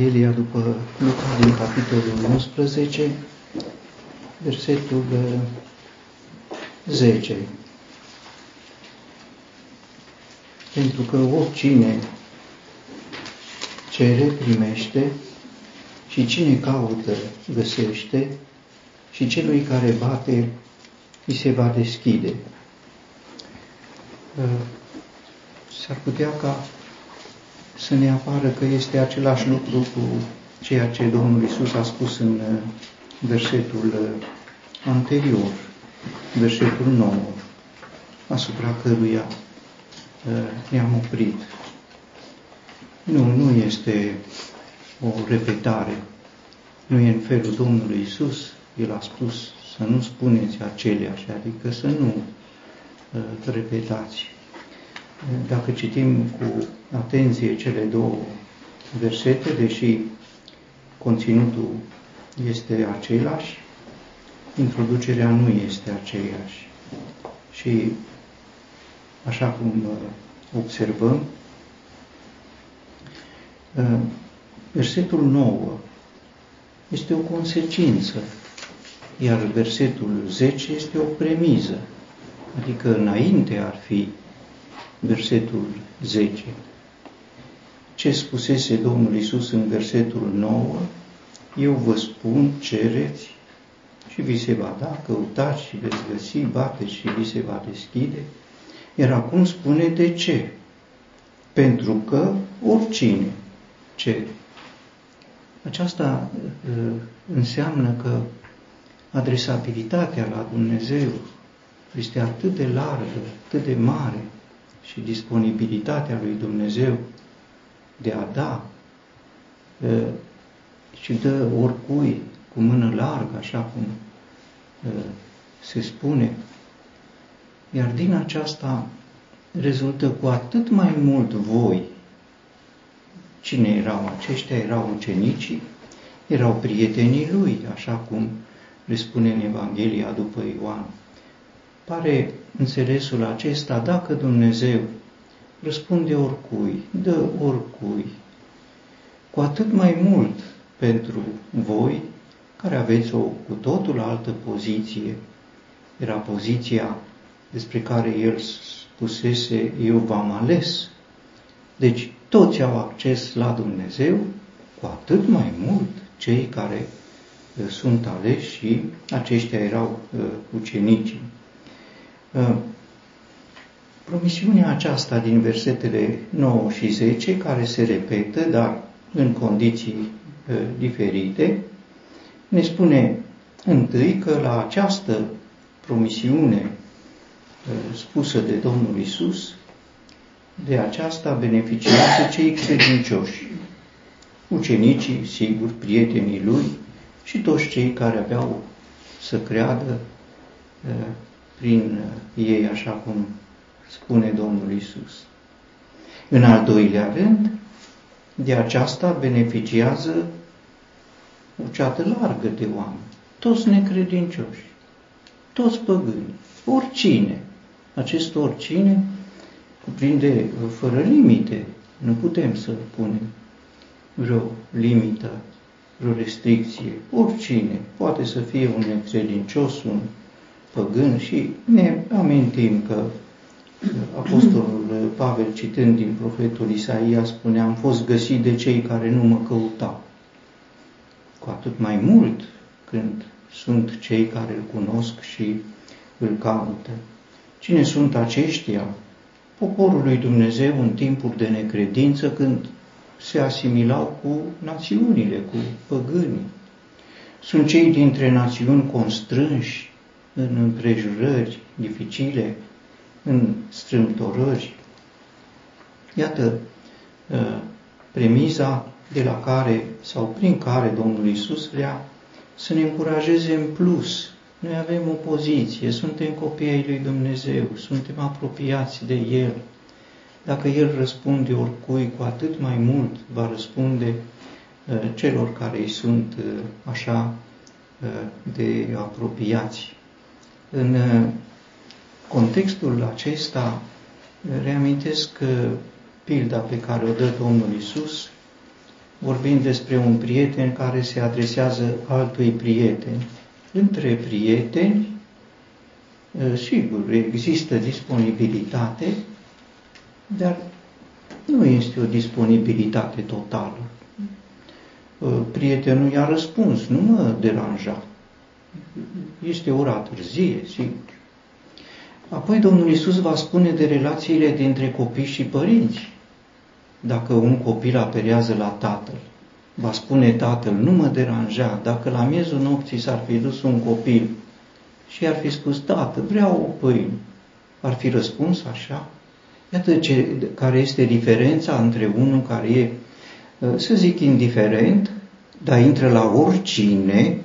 Evanghelia după Luca din capitolul 11, versetul 10. Pentru că oricine cere, primește, și cine caută, găsește, și celui care bate, îi se va deschide. S-ar putea ca să ne apară că este același lucru cu ceea ce Domnul Isus a spus în uh, versetul uh, anterior, versetul 9, asupra căruia uh, ne-am oprit. Nu, nu este o repetare, nu e în felul Domnului Isus, El a spus să nu spuneți aceleași, adică să nu repetați. Dacă citim cu atenție cele două versete, deși conținutul este același, introducerea nu este aceeași. Și așa cum uh, observăm, uh, versetul 9 este o consecință, iar versetul 10 este o premiză, adică înainte ar fi versetul 10 ce spusese Domnul Isus în versetul 9, eu vă spun, cereți și vi se va da, căutați și veți găsi, bateți și vi se va deschide. Iar acum spune de ce? Pentru că oricine cere. Aceasta uh, înseamnă că adresabilitatea la Dumnezeu este atât de largă, atât de mare și disponibilitatea lui Dumnezeu de a da și dă oricui cu mână largă, așa cum se spune. Iar din aceasta rezultă cu atât mai mult voi. Cine erau aceștia? Erau ucenicii, erau prietenii lui, așa cum le spune în Evanghelia după Ioan. Pare înțelesul acesta, dacă Dumnezeu răspunde oricui, dă oricui. Cu atât mai mult pentru voi, care aveți o cu totul altă poziție, era poziția despre care el spusese, eu v-am ales. Deci toți au acces la Dumnezeu, cu atât mai mult cei care uh, sunt aleși și aceștia erau uh, ucenicii. Uh, Promisiunea aceasta din versetele 9 și 10, care se repetă, dar în condiții uh, diferite, ne spune întâi că la această promisiune uh, spusă de Domnul Isus, de aceasta beneficiază cei credincioși, ucenicii, sigur, prietenii lui și toți cei care aveau să creadă uh, prin ei, așa cum spune Domnul Isus. În al doilea rând, de aceasta beneficiază o ceată largă de oameni, toți necredincioși, toți păgâni, oricine. Acest oricine cuprinde fără limite. Nu putem să punem vreo limită, vreo restricție. Oricine poate să fie un necredincios, un păgân și ne amintim că Apostolul Pavel, citând din profetul Isaia, spune, am fost găsit de cei care nu mă căutau. Cu atât mai mult când sunt cei care îl cunosc și îl caută. Cine sunt aceștia? Poporul lui Dumnezeu în timpuri de necredință, când se asimilau cu națiunile, cu păgânii. Sunt cei dintre națiuni constrânși în împrejurări dificile, în strâmtorări. Iată uh, premiza de la care sau prin care Domnul Isus vrea să ne încurajeze în plus. Noi avem o poziție, suntem copii ai lui Dumnezeu, suntem apropiați de El. Dacă El răspunde oricui, cu atât mai mult va răspunde uh, celor care îi sunt uh, așa de apropiați. În contextul acesta reamintesc pilda pe care o dă Domnul Isus vorbim despre un prieten care se adresează altui prieten. Între prieteni, sigur, există disponibilitate, dar nu este o disponibilitate totală. Prietenul i-a răspuns, nu mă deranja. Este ora târzie, sigur. Apoi Domnul Isus va spune de relațiile dintre copii și părinți. Dacă un copil apelează la tatăl, va spune tatăl, nu mă deranja, dacă la miezul nopții s-ar fi dus un copil și ar fi spus, tată, vreau o pâine, ar fi răspuns așa? Iată ce, care este diferența între unul care e, să zic, indiferent, dar intră la oricine,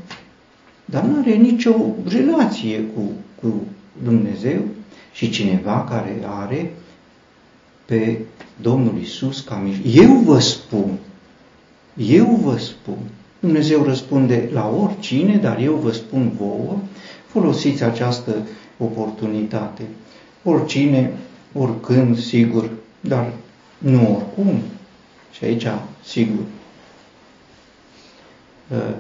dar nu are nicio relație cu, cu Dumnezeu și cineva care are pe Domnul Isus ca mijloc. Eu vă spun, eu vă spun, Dumnezeu răspunde la oricine, dar eu vă spun vouă, folosiți această oportunitate. Oricine, oricând, sigur, dar nu oricum. Și aici, sigur, ă,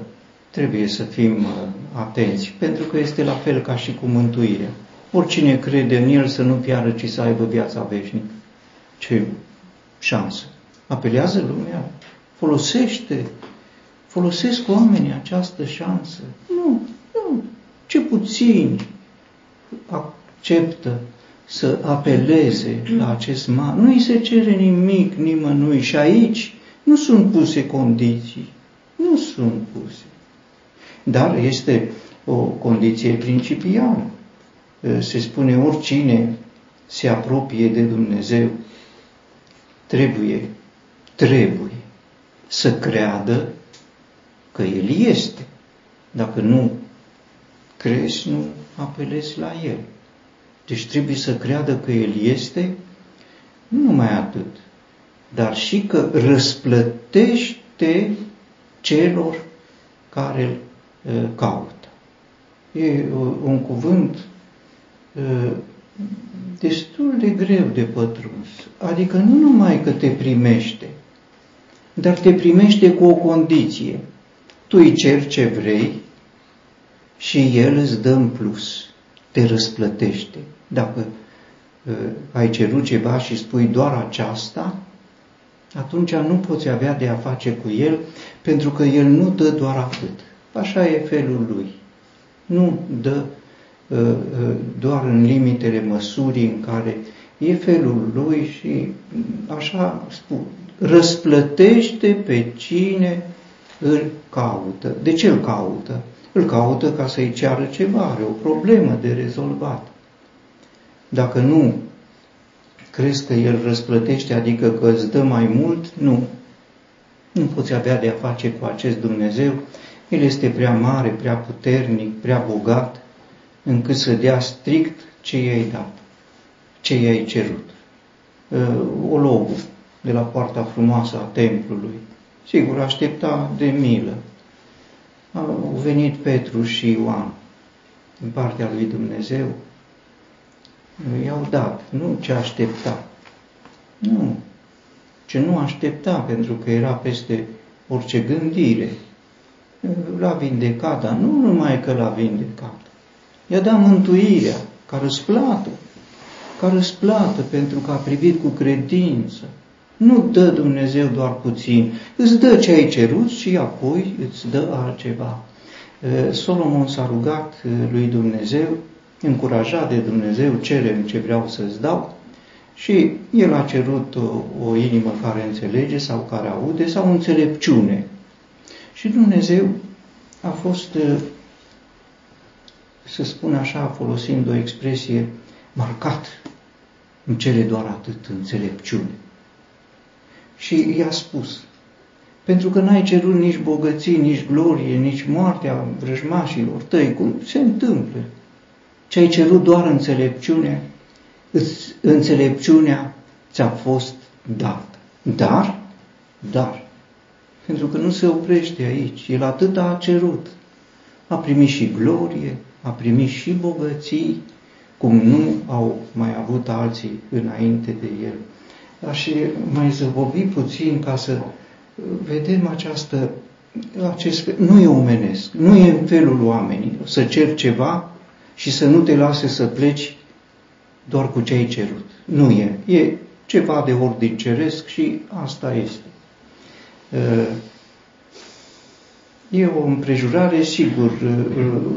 trebuie să fim ă, atenți, pentru că este la fel ca și cu mântuirea. Oricine crede în El să nu piară, ci să aibă viața veșnică. Ce șansă! Apelează lumea, folosește, folosesc oamenii această șansă. Nu, nu, ce puțin acceptă să apeleze la acest mar. Nu îi se cere nimic nimănui și aici nu sunt puse condiții. Nu sunt puse. Dar este o condiție principială se spune oricine se apropie de Dumnezeu trebuie, trebuie să creadă că El este. Dacă nu crezi, nu apelezi la El. Deci trebuie să creadă că El este, nu numai atât, dar și că răsplătește celor care îl caută. E un cuvânt destul de greu de pătruns. Adică nu numai că te primește, dar te primește cu o condiție. Tu îi ceri ce vrei și el îți dă în plus, te răsplătește. Dacă uh, ai cerut ceva și spui doar aceasta, atunci nu poți avea de a face cu el, pentru că el nu dă doar atât. Așa e felul lui. Nu dă Uh, uh, doar în limitele măsurii în care e felul lui și așa spun, răsplătește pe cine îl caută. De ce îl caută? Îl caută ca să-i ceară ceva, are o problemă de rezolvat. Dacă nu crezi că el răsplătește, adică că îți dă mai mult, nu. Nu poți avea de a face cu acest Dumnezeu. El este prea mare, prea puternic, prea bogat, încât să dea strict ce i-ai dat, ce i-ai cerut. O logo de la poarta frumoasă a templului. Sigur, aștepta de milă. Au venit Petru și Ioan în partea lui Dumnezeu. I-au dat, nu ce aștepta. Nu, ce nu aștepta, pentru că era peste orice gândire. L-a vindecat, dar nu numai că l-a vindecat I-a dat mântuirea ca răsplată, ca răsplată pentru că a privit cu credință. Nu dă Dumnezeu doar puțin, îți dă ce ai cerut și apoi îți dă altceva. Solomon s-a rugat lui Dumnezeu, încurajat de Dumnezeu, cere ce vreau să-ți dau, și el a cerut o, o inimă care înțelege sau care aude sau înțelepciune. Și Dumnezeu a fost să spun așa, folosind o expresie, marcat. Îmi cere doar atât înțelepciune. Și i-a spus, pentru că n-ai cerut nici bogății, nici glorie, nici moartea vrăjmașilor tăi, cum se întâmplă. Ce ai cerut doar înțelepciune, înțelepciunea ți-a fost dată. Dar, dar, pentru că nu se oprește aici, el atât a cerut. A primit și glorie, a primit și bogății, cum nu au mai avut alții înainte de el. Aș mai zăbovi puțin ca să vedem această, acest, nu e omenesc, nu e în felul oamenilor să cer ceva și să nu te lase să pleci doar cu ce ai cerut. Nu e. E ceva de ordin ceresc și asta este. E o împrejurare, sigur,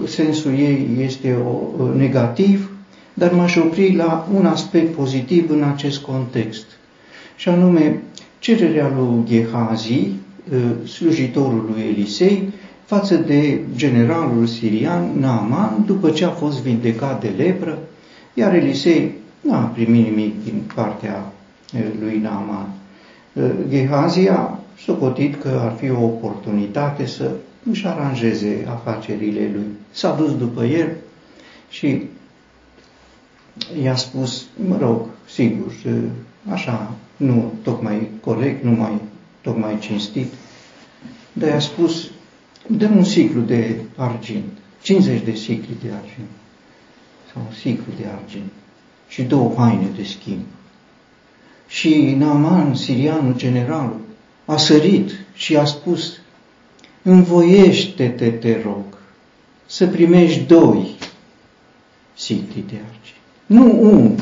sensul ei este o, negativ, dar m-aș opri la un aspect pozitiv în acest context. Și anume, cererea lui Gehazi, slujitorul lui Elisei, față de generalul sirian Naaman, după ce a fost vindecat de lepră, iar Elisei n-a primit nimic din partea lui Naaman. Gehazi a socotit că ar fi o oportunitate să își aranjeze afacerile lui. S-a dus după el și i-a spus, mă rog, sigur, așa, nu tocmai corect, nu mai tocmai cinstit, dar i-a spus, dăm un ciclu de argint, 50 de cicli de argint, sau un ciclu de argint și două haine de schimb. Și Naaman, sirianul general, a sărit și a spus, învoiește-te, te rog, să primești doi sicli de argint. Nu un,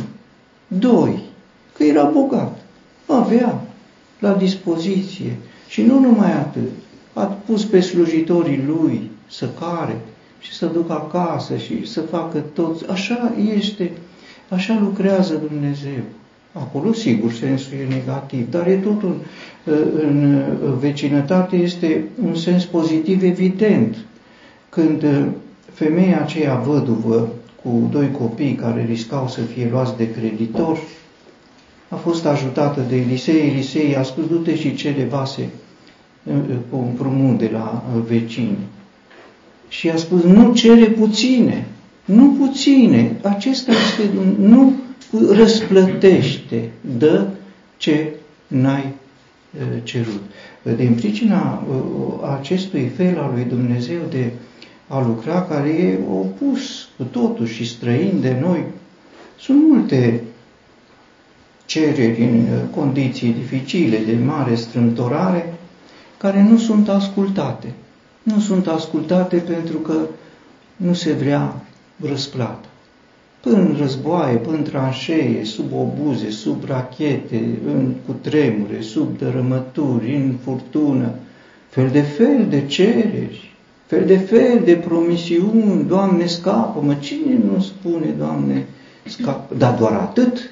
doi, că era bogat, avea la dispoziție și nu numai atât, a pus pe slujitorii lui să care și să ducă acasă și să facă toți. Așa este, așa lucrează Dumnezeu. Acolo, sigur, sensul e negativ, dar e tot un, în vecinătate este un sens pozitiv evident. Când femeia aceea văduvă cu doi copii care riscau să fie luați de creditor, a fost ajutată de Elisei. Elisei a spus, du-te și cele vase cu împrumut de la vecini. Și a spus, nu cere puține, nu puține, acesta este, nu răsplătește, dă ce n-ai cerut. Din pricina acestui fel al lui Dumnezeu de a lucra, care e opus cu totul și străin de noi, sunt multe cereri în condiții dificile, de mare strâmtorare, care nu sunt ascultate. Nu sunt ascultate pentru că nu se vrea răsplată până în războaie, până în tranșee, sub obuze, sub rachete, în cutremure, sub dărâmături, în furtună, fel de fel de cereri, fel de fel de promisiuni, Doamne, scapă-mă, cine nu spune, Doamne, scapă? Dar doar atât,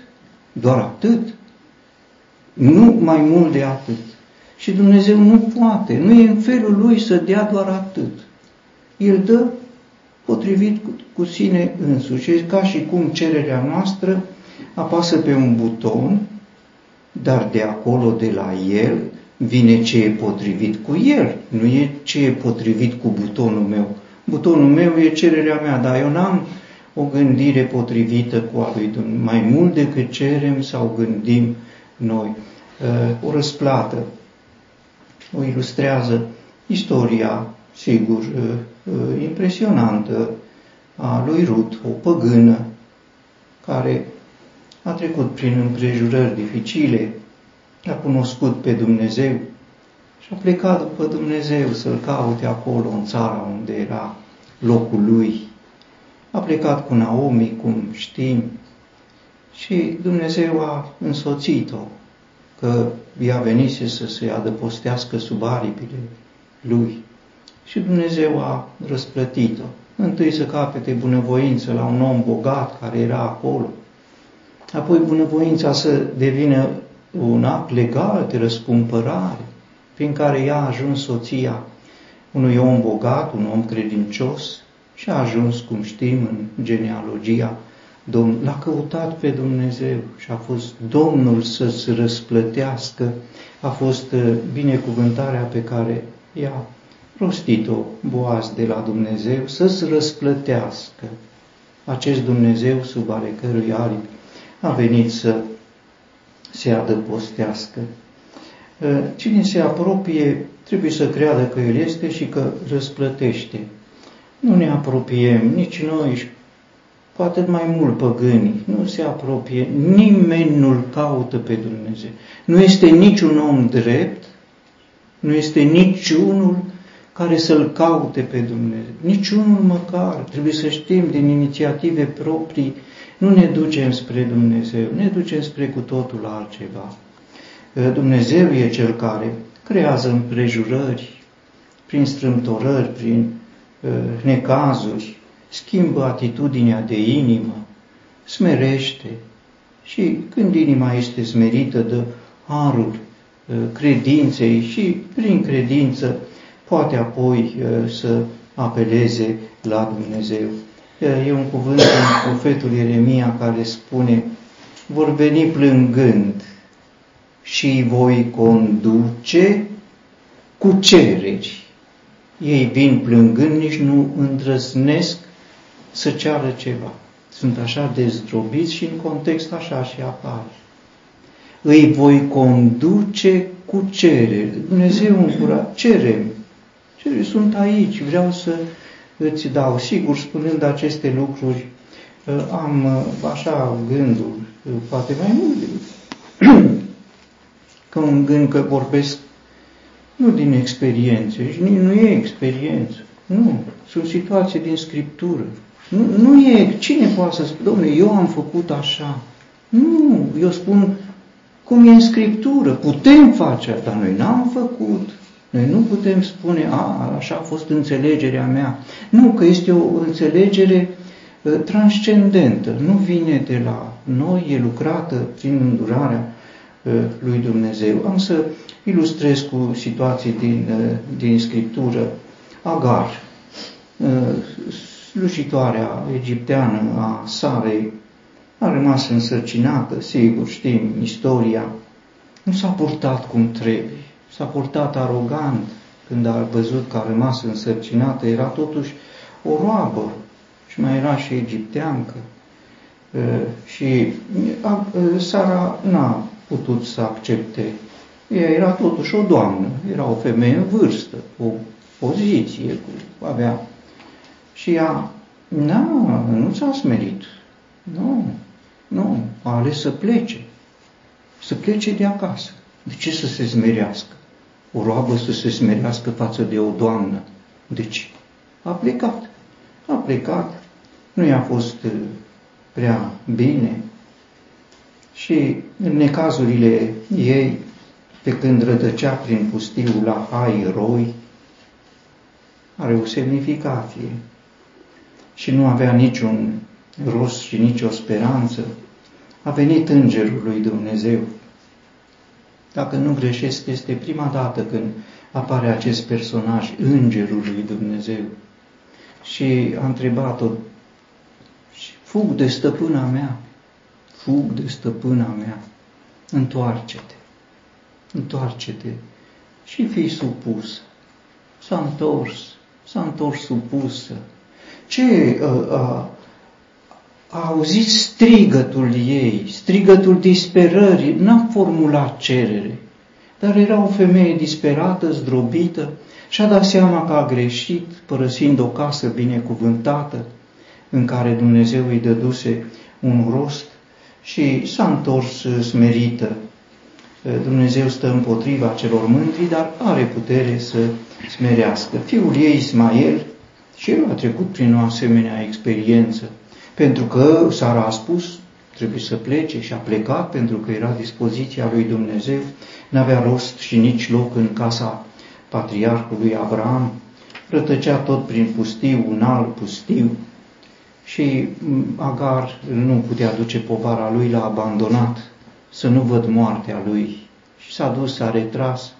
doar atât, nu mai mult de atât. Și Dumnezeu nu poate, nu e în felul Lui să dea doar atât. El dă potrivit cu sine însuși. E ca și cum cererea noastră apasă pe un buton, dar de acolo, de la el, vine ce e potrivit cu el, nu e ce e potrivit cu butonul meu. Butonul meu e cererea mea, dar eu n-am o gândire potrivită cu a lui Dumnezeu, mai mult decât cerem sau gândim noi. Uh, o răsplată o ilustrează istoria, sigur, uh, uh, impresionantă a lui Rut, o păgână, care a trecut prin împrejurări dificile, a cunoscut pe Dumnezeu și a plecat după Dumnezeu să-L caute acolo, în țara unde era locul lui. A plecat cu Naomi, cum știm, și Dumnezeu a însoțit-o, că ea venise să se adăpostească sub aripile lui. Și Dumnezeu a răsplătit-o. Întâi să capete bunăvoință la un om bogat care era acolo, apoi bunăvoința să devină un act legal de răscumpărare, prin care ea a ajuns soția unui om bogat, un om credincios și a ajuns, cum știm, în genealogia Domn, l-a căutat pe Dumnezeu și a fost Domnul să-ți răsplătească, a fost uh, binecuvântarea pe care ea rostit-o Boaz de la Dumnezeu să-ți răsplătească. Acest Dumnezeu sub ale cărui aripi a venit să se adăpostească. Ă, cine se apropie trebuie să creadă că El este și că răsplătește. Nu ne apropiem, nici noi, și poate mai mult păgânii, nu se apropie, nimeni nu-L caută pe Dumnezeu. Nu este niciun om drept Nu este niciunul care să-L caute pe Dumnezeu. Niciunul măcar. Trebuie să știm din inițiative proprii, nu ne ducem spre Dumnezeu, ne ducem spre cu totul altceva. Dumnezeu e Cel care creează împrejurări, prin strâmtorări, prin uh, necazuri, schimbă atitudinea de inimă, smerește și când inima este smerită, dă harul uh, credinței și prin credință poate apoi uh, să apeleze la Dumnezeu. E un cuvânt în profetul Ieremia care spune, vor veni plângând și voi conduce cu cereri. Ei vin plângând, nici nu îndrăznesc să ceară ceva. Sunt așa dezdrobiți și în context așa și apar. Îi voi conduce cu cereri. Dumnezeu încura, cerem. Cereri sunt aici, vreau să îți dau. Sigur, spunând aceste lucruri, am așa gândul, poate mai mult, că un gând că vorbesc nu din experiență, și nici nu e experiență, nu, sunt situații din Scriptură. Nu, nu e, cine poate să spună, domnule, eu am făcut așa. Nu, eu spun cum e în Scriptură, putem face, dar noi n-am făcut. Noi nu putem spune, a, așa a fost înțelegerea mea. Nu, că este o înțelegere uh, transcendentă, nu vine de la noi, e lucrată prin îndurarea uh, lui Dumnezeu. Am să ilustrez cu situații din, uh, din Scriptură. Agar, slujitoarea egipteană a Sarei, a rămas însărcinată, sigur, știm istoria, nu s-a purtat cum trebuie s-a purtat arogant când a văzut că a rămas însărcinată, era totuși o roabă și mai era și egipteancă. Și Sara n-a putut să accepte. Ea era totuși o doamnă, era o femeie în vârstă, o poziție, cu, avea. Și ea, nu, nu s-a smerit. Nu, nu, a ales să plece. Să plece de acasă. De ce să se smerească? O roabă să se smerească față de o doamnă. Deci, a plecat. A plecat, nu i-a fost uh, prea bine. Și în necazurile ei, pe când rădăcea prin pustiu la Hai Roi, are o semnificație. Și nu avea niciun rost și nicio speranță, a venit îngerul lui Dumnezeu dacă nu greșesc, este prima dată când apare acest personaj, Îngerul lui Dumnezeu. Și a întrebat-o, fug de stăpâna mea, fug de stăpâna mea, întoarce-te, întoarce-te și fii supus. S-a întors, s-a întors supusă. Ce uh, uh, a auzit strigătul ei, strigătul disperării, n-a formulat cerere, dar era o femeie disperată, zdrobită, și-a dat seama că a greșit, părăsind o casă binecuvântată, în care Dumnezeu îi dăduse un rost și s-a întors smerită. Dumnezeu stă împotriva celor mândri, dar are putere să smerească. Fiul ei, Ismael, și el a trecut prin o asemenea experiență pentru că Sara a spus, trebuie să plece și a plecat pentru că era dispoziția lui Dumnezeu, n-avea rost și nici loc în casa patriarhului Abraham, rătăcea tot prin pustiu, un alt pustiu. Și Agar nu putea duce povara lui, l-a abandonat să nu văd moartea lui. Și s-a dus, s-a retras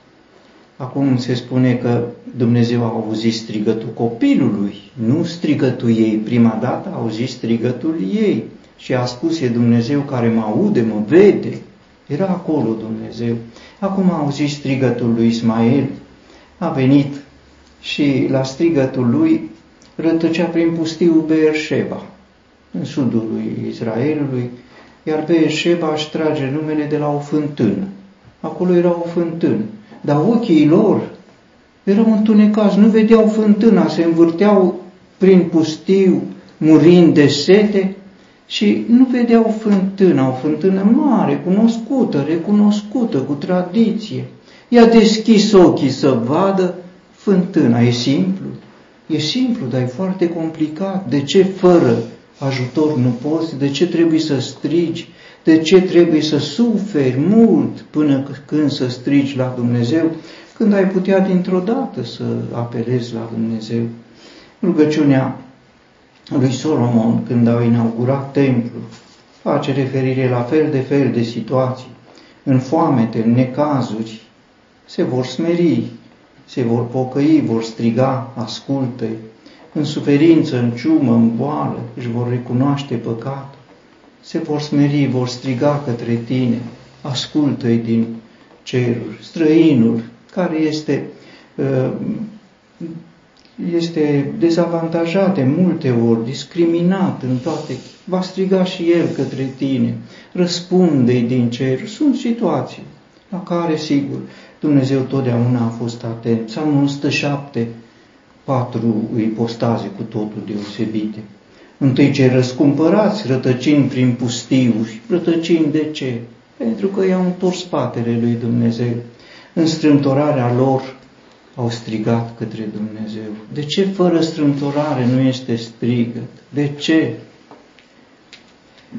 Acum se spune că Dumnezeu a auzit strigătul copilului, nu strigătul ei. Prima dată a auzit strigătul ei și a spus, e Dumnezeu care mă aude, mă vede. Era acolo Dumnezeu. Acum a auzit strigătul lui Ismael, a venit și la strigătul lui rătăcea prin pustiu Beersheba, în sudul lui Israelului, iar Beersheba își trage numele de la o fântână. Acolo era o fântână dar ochii lor erau întunecați, nu vedeau fântâna, se învârteau prin pustiu, murind de sete și nu vedeau fântâna, o fântână mare, cunoscută, recunoscută, cu tradiție. i-a deschis ochii să vadă fântâna. E simplu, e simplu, dar e foarte complicat. De ce fără ajutor nu poți? De ce trebuie să strigi? De ce trebuie să suferi mult până când să strigi la Dumnezeu? Când ai putea dintr-o dată să apelezi la Dumnezeu. Rugăciunea lui Solomon, când au inaugurat templul, face referire la fel de fel de situații. În foamete, în necazuri, se vor smeri, se vor pocăi, vor striga, ascultă În suferință, în ciumă, în boală, își vor recunoaște păcatul. Se vor smeri, vor striga către tine, ascultă-i din ceruri. Străinul, care este uh, este dezavantajat de multe ori, discriminat în toate, va striga și el către tine, răspunde din cer. Sunt situații la care, sigur, Dumnezeu totdeauna a fost atent. Psalmul 107, patru ipostaze cu totul deosebite. Întâi cei răscumpărați, rătăcind prin pustiuri. Rătăcind de ce? Pentru că i-au întors spatele lui Dumnezeu. În strâmtorarea lor au strigat către Dumnezeu. De ce fără strâmtorare nu este strigăt? De ce?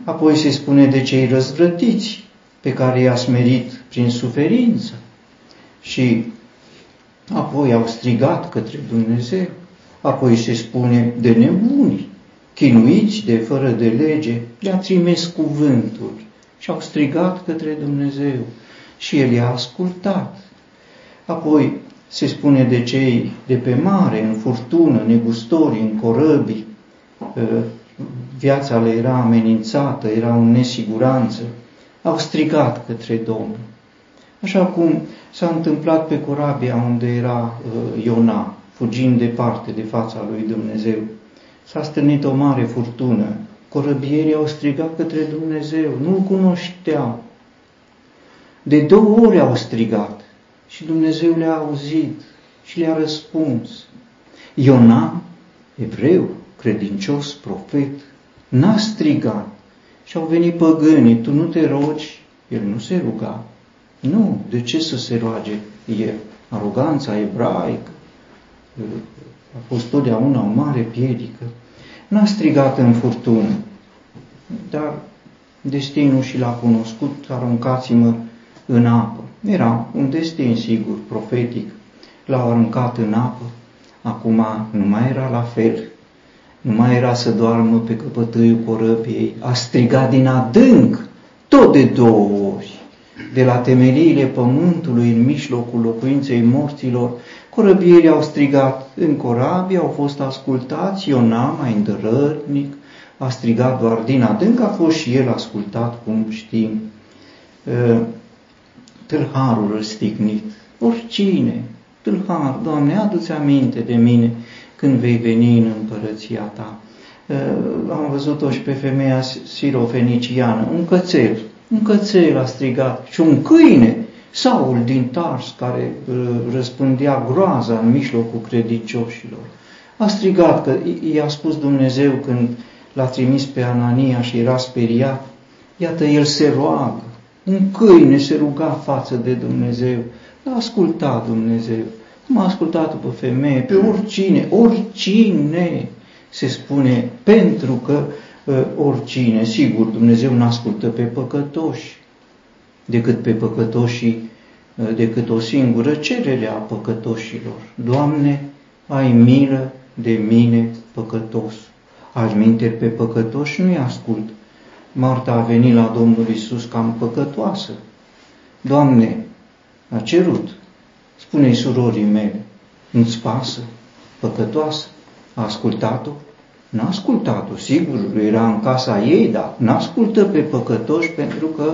Apoi se spune de cei răzvrătiți pe care i-a smerit prin suferință și apoi au strigat către Dumnezeu. Apoi se spune de nebuni, chinuiți de fără de lege, le-a trimis cuvântul și au strigat către Dumnezeu și El i-a ascultat. Apoi se spune de cei de pe mare, în furtună, negustori, în corăbii, viața le era amenințată, era în nesiguranță, au strigat către Domnul. Așa cum s-a întâmplat pe corabia unde era Iona, fugind departe de fața lui Dumnezeu. S-a stârnit o mare furtună. Corăbierii au strigat către Dumnezeu, nu-L cunoșteau. De două ori au strigat și Dumnezeu le-a auzit și le-a răspuns. Iona, evreu, credincios, profet, n-a strigat și au venit păgânii, tu nu te rogi, el nu se ruga. Nu, de ce să se roage el? Aroganța ebraică a fost totdeauna o mare piedică. N-a strigat în furtună, dar destinul și l-a cunoscut, aruncați-mă în apă. Era un destin, sigur, profetic. L-au aruncat în apă. Acum nu mai era la fel. Nu mai era să doarmă pe căpătâiul corăbiei. A strigat din adânc, tot de două ori. De la temeliile pământului, în mijlocul locuinței morților, corăbierii au strigat în corabie, au fost ascultați, Iona mai îndărătnic, a strigat doar din adânc, a fost și el ascultat, cum știm. Tâlharul răstignit, oricine, tâlhar, Doamne, adu-ți aminte de mine când vei veni în împărăția Ta. Uh, am văzut-o și pe femeia sirofeniciană, un cățel, un cățel a strigat și un câine, Saul din Tars, care uh, răspândea groaza în mijlocul credincioșilor. A strigat că i-a spus Dumnezeu când l-a trimis pe Anania și era speriat, iată, el se roagă, un câine se ruga față de Dumnezeu. L-a ascultat Dumnezeu. M-a ascultat pe femeie, pe oricine, oricine se spune, pentru că uh, oricine, sigur, Dumnezeu nu ascultă pe păcătoși, decât pe păcătoșii, uh, decât o singură cerere a păcătoșilor. Doamne, ai milă de mine păcătos. Alminteri pe păcătoși nu-i ascult, Marta a venit la Domnul Isus cam păcătoasă. Doamne, a cerut, spune surorii mele, nu-ți pasă, păcătoasă, a ascultat-o? N-a ascultat-o, sigur, era în casa ei, dar n-ascultă pe păcătoși pentru că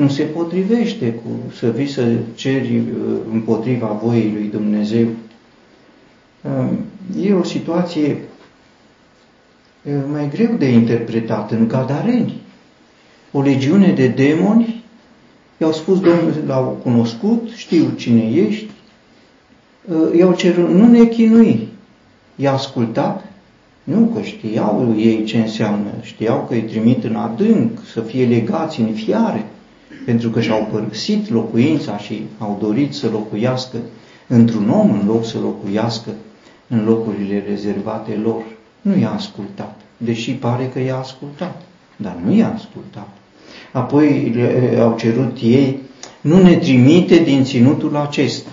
nu se potrivește cu să vii să ceri uh, împotriva voii lui Dumnezeu. Um, e o situație uh, mai greu de interpretat în Gadareni o legiune de demoni, i-au spus, Domnul, l-au cunoscut, știu cine ești, ă, i-au cerut, nu ne chinui. I-a ascultat? Nu, că știau ei ce înseamnă, știau că îi trimit în adânc, să fie legați în fiare. Pentru că și-au părăsit locuința și au dorit să locuiască într-un om în loc să locuiască în locurile rezervate lor. Nu i-a ascultat, deși pare că i-a ascultat, dar nu i-a ascultat. Apoi au cerut ei, nu ne trimite din ținutul acesta.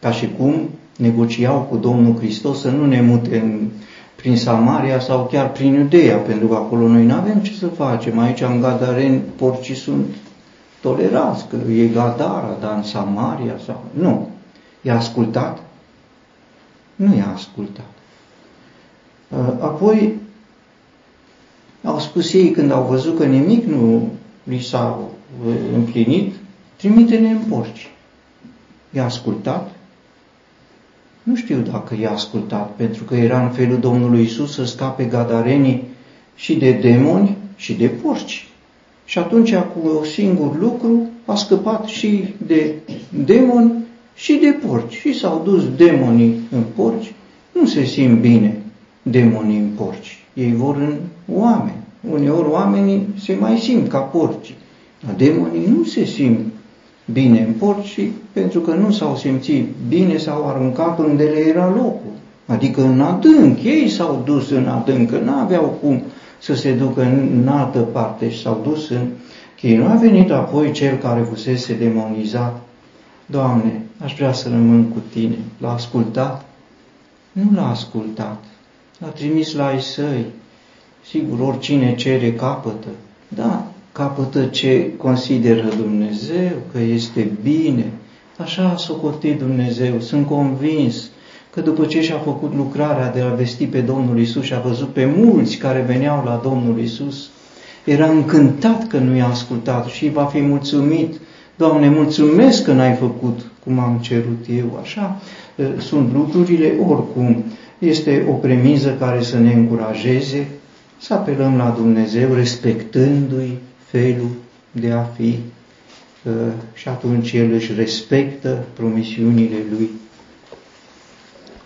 Ca și cum negociau cu Domnul Hristos să nu ne mute în, prin Samaria sau chiar prin Iudeea, pentru că acolo noi nu avem ce să facem. Aici în Gadareni porcii sunt tolerați, că e Gadara, dar în Samaria sau... Nu. I-a ascultat? Nu i-a ascultat. Uh, apoi au spus ei când au văzut că nimic nu li s-a uh, împlinit, trimite-ne în porci. I-a ascultat? Nu știu dacă i-a ascultat, pentru că era în felul Domnului Isus să scape gadarenii și de demoni și de porci. Și atunci, cu un singur lucru, a scăpat și de demoni și de porci. Și s-au dus demonii în porci, nu se simt bine demonii în porci. Ei vor în oameni. Uneori oamenii se mai simt ca porci. Dar demonii nu se simt bine în porci pentru că nu s-au simțit bine, s-au aruncat unde le era locul. Adică în adânc, ei s-au dus în adânc, că n-aveau cum să se ducă în altă parte și s-au dus în chei. Nu a venit apoi cel care fusese demonizat. Doamne, aș vrea să rămân cu tine. L-a ascultat? Nu l-a ascultat. L-a trimis la ai săi. Sigur, oricine cere capătă. Da, capătă ce consideră Dumnezeu că este bine. Așa a socotit Dumnezeu. Sunt convins că după ce și-a făcut lucrarea de a vesti pe Domnul Isus și a văzut pe mulți care veneau la Domnul Isus, era încântat că nu i-a ascultat și va fi mulțumit. Doamne, mulțumesc că n-ai făcut cum am cerut eu. Așa sunt lucrurile oricum. Este o premiză care să ne încurajeze să apelăm la Dumnezeu respectându-i felul de a fi și atunci El își respectă promisiunile Lui